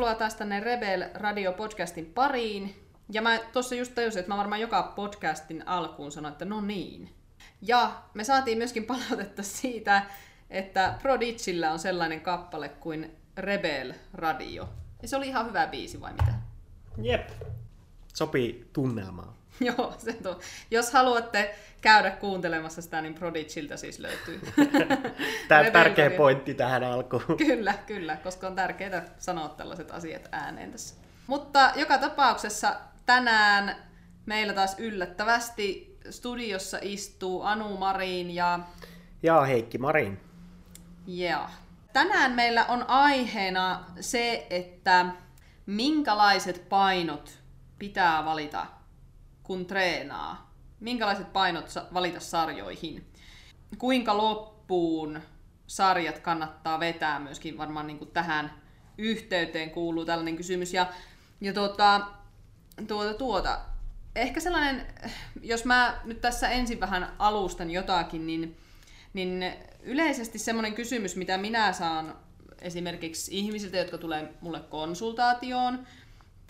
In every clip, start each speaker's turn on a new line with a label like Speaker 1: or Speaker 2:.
Speaker 1: tervetuloa taas tänne Rebel Radio podcastin pariin. Ja mä tuossa just tajusin, että mä varmaan joka podcastin alkuun sanoin, että no niin. Ja me saatiin myöskin palautetta siitä, että Prodigilla on sellainen kappale kuin Rebel Radio. Ja se oli ihan hyvä biisi vai mitä?
Speaker 2: Jep. Sopii tunnelmaan.
Speaker 1: Joo, se tuo. Jos haluatte käydä kuuntelemassa sitä, niin Prodigilta siis löytyy.
Speaker 2: Tämä on tärkeä pointti tähän alkuun.
Speaker 1: Kyllä, kyllä, koska on tärkeää sanoa tällaiset asiat ääneen tässä. Mutta joka tapauksessa tänään meillä taas yllättävästi studiossa istuu Anu Marin ja...
Speaker 2: Ja Heikki Marin.
Speaker 1: Yeah. Tänään meillä on aiheena se, että minkälaiset painot pitää valita, kun treenaa. Minkälaiset painot valita sarjoihin. Kuinka loppuun sarjat kannattaa vetää myöskin varmaan niin kuin tähän yhteyteen kuuluu tällainen kysymys. Ja, ja tuota, tuota, tuota, ehkä sellainen, jos mä nyt tässä ensin vähän alustan jotakin, niin, niin yleisesti semmoinen kysymys, mitä minä saan esimerkiksi ihmisiltä, jotka tulee mulle konsultaatioon,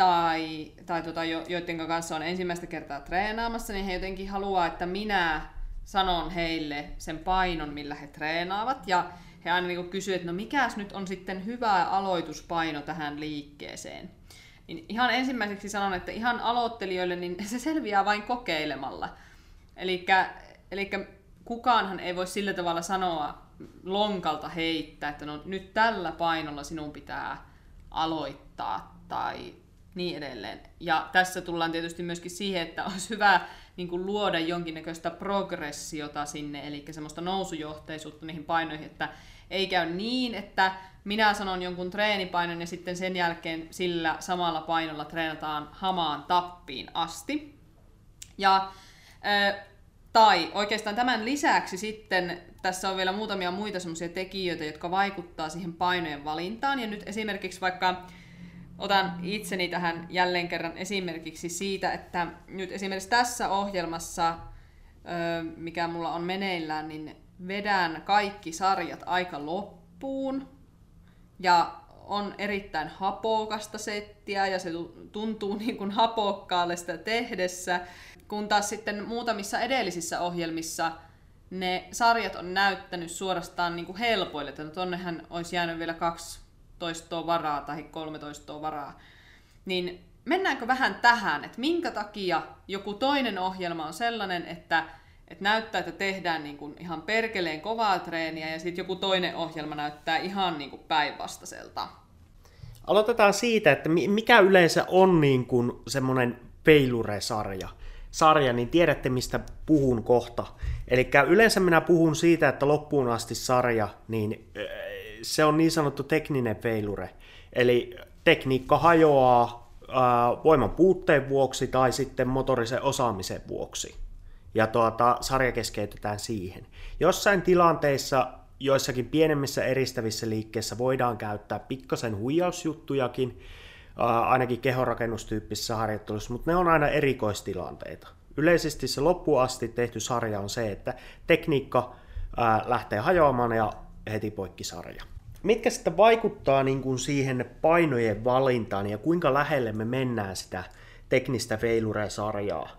Speaker 1: tai, tai tota, joiden kanssa on ensimmäistä kertaa treenaamassa, niin he jotenkin haluaa, että minä sanon heille sen painon, millä he treenaavat. Ja he aina niin kysyvät, että no mikäs nyt on sitten hyvä aloituspaino tähän liikkeeseen. Niin ihan ensimmäiseksi sanon, että ihan aloittelijoille niin se selviää vain kokeilemalla. Eli kukaanhan ei voi sillä tavalla sanoa lonkalta heittää, että no nyt tällä painolla sinun pitää aloittaa tai niin edelleen. Ja tässä tullaan tietysti myöskin siihen, että olisi hyvä niin kuin luoda jonkinnäköistä progressiota sinne, eli semmoista nousujohteisuutta niihin painoihin, että ei käy niin, että minä sanon jonkun treenipainon ja sitten sen jälkeen sillä samalla painolla treenataan hamaan tappiin asti. Ja, tai oikeastaan tämän lisäksi sitten tässä on vielä muutamia muita semmoisia tekijöitä, jotka vaikuttaa siihen painojen valintaan. Ja nyt esimerkiksi vaikka otan itseni tähän jälleen kerran esimerkiksi siitä, että nyt esimerkiksi tässä ohjelmassa, mikä mulla on meneillään, niin vedän kaikki sarjat aika loppuun. Ja on erittäin hapokasta settiä ja se tuntuu niin kuin hapokkaalle sitä tehdessä. Kun taas sitten muutamissa edellisissä ohjelmissa ne sarjat on näyttänyt suorastaan niin kuin helpoille, että tonnehän olisi jäänyt vielä kaksi toistoa varaa tai 13 varaa. Niin mennäänkö vähän tähän, että minkä takia joku toinen ohjelma on sellainen, että, että näyttää, että tehdään niin kuin ihan perkeleen kovaa treeniä ja sitten joku toinen ohjelma näyttää ihan niin kuin päinvastaiselta.
Speaker 2: Aloitetaan siitä, että mikä yleensä on niin kuin semmoinen peilure-sarja. Sarja, niin tiedätte mistä puhun kohta. Eli yleensä minä puhun siitä, että loppuun asti sarja, niin se on niin sanottu tekninen feilure. Eli tekniikka hajoaa voiman puutteen vuoksi tai sitten motorisen osaamisen vuoksi. Ja tuota, sarja keskeytetään siihen. Jossain tilanteissa, joissakin pienemmissä eristävissä liikkeissä voidaan käyttää pikkasen huijausjuttujakin, ainakin kehorakennustyyppisessä harjoittelussa, mutta ne on aina erikoistilanteita. Yleisesti se loppuun asti tehty sarja on se, että tekniikka lähtee hajoamaan ja heti poikki sarja. Mitkä sitten vaikuttaa niin kuin siihen painojen valintaan ja kuinka lähelle me mennään sitä teknistä failure-sarjaa?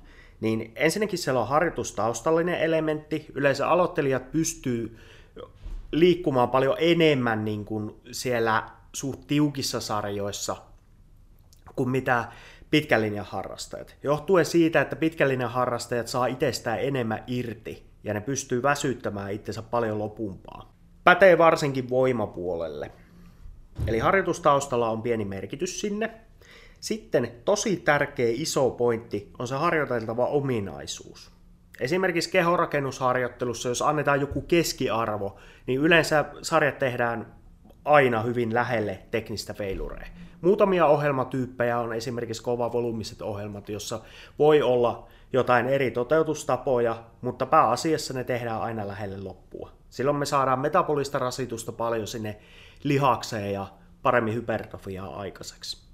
Speaker 2: Niin ensinnäkin siellä on harjoitustaustallinen elementti. Yleensä aloittelijat pystyy liikkumaan paljon enemmän niin kuin siellä suht tiukissa sarjoissa kuin mitä pitkän harrastajat. Johtuen siitä, että pitkän harrastajat saa itsestään enemmän irti ja ne pystyy väsyttämään itsensä paljon lopumpaa pätee varsinkin voimapuolelle. Eli harjoitustaustalla on pieni merkitys sinne. Sitten tosi tärkeä iso pointti on se harjoiteltava ominaisuus. Esimerkiksi kehorakennusharjoittelussa, jos annetaan joku keskiarvo, niin yleensä sarjat tehdään aina hyvin lähelle teknistä feilurea. Muutamia ohjelmatyyppejä on esimerkiksi kovavolyymiset ohjelmat, jossa voi olla jotain eri toteutustapoja, mutta pääasiassa ne tehdään aina lähelle loppua. Silloin me saadaan metabolista rasitusta paljon sinne lihakseen ja paremmin hypertrofiaa aikaiseksi.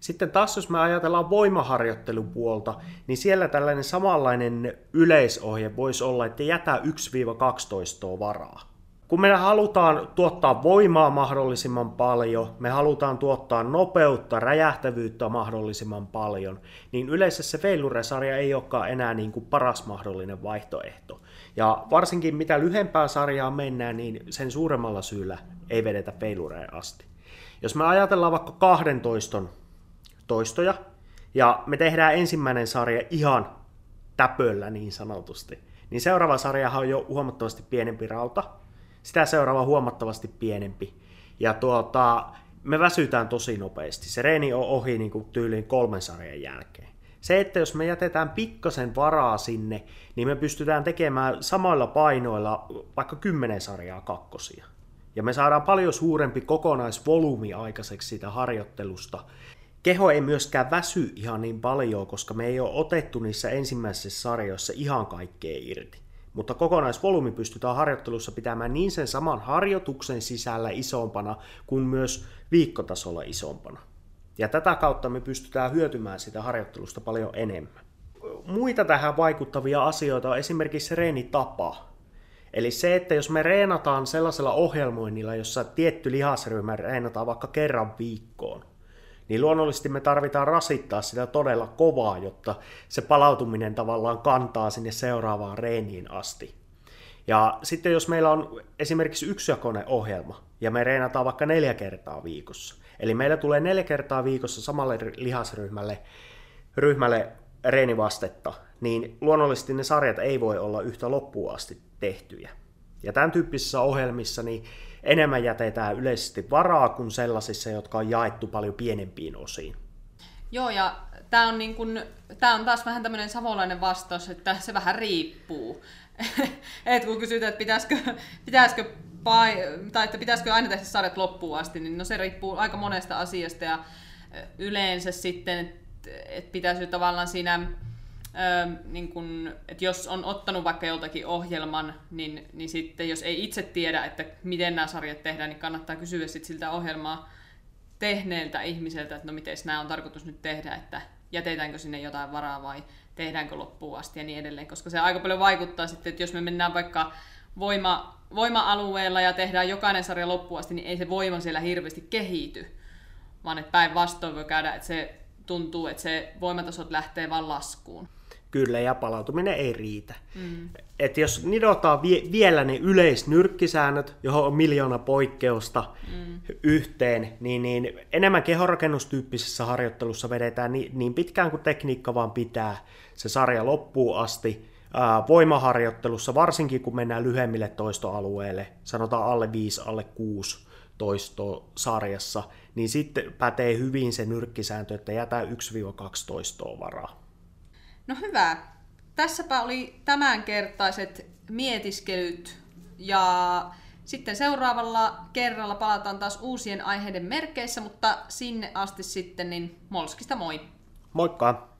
Speaker 2: Sitten taas jos me ajatellaan voimaharjoittelupuolta, niin siellä tällainen samanlainen yleisohje voisi olla, että jätä 1-12 varaa. Kun me halutaan tuottaa voimaa mahdollisimman paljon, me halutaan tuottaa nopeutta, räjähtävyyttä mahdollisimman paljon, niin yleensä se Veilure-sarja ei olekaan enää niin kuin paras mahdollinen vaihtoehto. Ja varsinkin mitä lyhempää sarjaa mennään, niin sen suuremmalla syyllä ei vedetä Veilureen asti. Jos me ajatellaan vaikka 12 toistoja, ja me tehdään ensimmäinen sarja ihan täpöllä niin sanotusti, niin seuraava sarjahan on jo huomattavasti pienempi rauta, sitä seuraava huomattavasti pienempi. Ja tuota, me väsytään tosi nopeasti. Se reeni on ohi niin kuin tyyliin kolmen sarjan jälkeen. Se, että jos me jätetään pikkasen varaa sinne, niin me pystytään tekemään samoilla painoilla vaikka kymmenen sarjaa kakkosia. Ja me saadaan paljon suurempi kokonaisvolyymi aikaiseksi siitä harjoittelusta. Keho ei myöskään väsy ihan niin paljon, koska me ei ole otettu niissä ensimmäisissä sarjoissa ihan kaikkea irti mutta kokonaisvolyymi pystytään harjoittelussa pitämään niin sen saman harjoituksen sisällä isompana kuin myös viikkotasolla isompana. Ja tätä kautta me pystytään hyötymään sitä harjoittelusta paljon enemmän. Muita tähän vaikuttavia asioita on esimerkiksi reenitapa. Eli se, että jos me reenataan sellaisella ohjelmoinnilla, jossa tietty lihasryhmä reenataan vaikka kerran viikkoon, niin luonnollisesti me tarvitaan rasittaa sitä todella kovaa, jotta se palautuminen tavallaan kantaa sinne seuraavaan reeniin asti. Ja sitten jos meillä on esimerkiksi yksijakoinen ohjelma, ja me reenataan vaikka neljä kertaa viikossa, eli meillä tulee neljä kertaa viikossa samalle lihasryhmälle ryhmälle reenivastetta, niin luonnollisesti ne sarjat ei voi olla yhtä loppuun asti tehtyjä. Ja tämän tyyppisissä ohjelmissa niin enemmän jätetään yleisesti varaa kuin sellaisissa, jotka on jaettu paljon pienempiin osiin.
Speaker 1: Joo, ja tämä on, niin kun, on taas vähän tämmöinen savolainen vastaus, että se vähän riippuu. Et kun kysytään, että pitäisikö, pitäisikö, pai, tai että pitäisikö aina tehdä sarjat loppuun asti, niin no se riippuu aika monesta asiasta ja yleensä sitten, että et pitäisi tavallaan siinä Öö, niin kun, että jos on ottanut vaikka joltakin ohjelman, niin, niin sitten jos ei itse tiedä, että miten nämä sarjat tehdään, niin kannattaa kysyä sit siltä ohjelmaa tehneeltä ihmiseltä, että no miten nämä on tarkoitus nyt tehdä, että jätetäänkö sinne jotain varaa vai tehdäänkö loppuun asti ja niin edelleen, koska se aika paljon vaikuttaa sitten, että jos me mennään vaikka voima, voima-alueella ja tehdään jokainen sarja loppuun asti, niin ei se voima siellä hirveästi kehity, vaan että päinvastoin voi käydä, että se tuntuu, että se voimatasot lähtee vaan laskuun
Speaker 2: kyllä ja palautuminen ei riitä. Mm. Et jos nidotaan vie, vielä ne yleisnyrkkisäännöt, johon on miljoona poikkeusta mm. yhteen, niin, niin enemmän kehorakennustyyppisessä harjoittelussa vedetään niin, niin pitkään kuin tekniikka vaan pitää se sarja loppuun asti. Ää, voimaharjoittelussa, varsinkin kun mennään lyhyemmille toistoalueille, sanotaan alle 5, alle 6 toistoa sarjassa, niin sitten pätee hyvin se nyrkkisääntö, että jätä 1-2 toistoa varaa.
Speaker 1: No hyvä. Tässäpä oli tämänkertaiset mietiskelyt ja sitten seuraavalla kerralla palataan taas uusien aiheiden merkeissä, mutta sinne asti sitten niin Molskista moi!
Speaker 2: Moikka!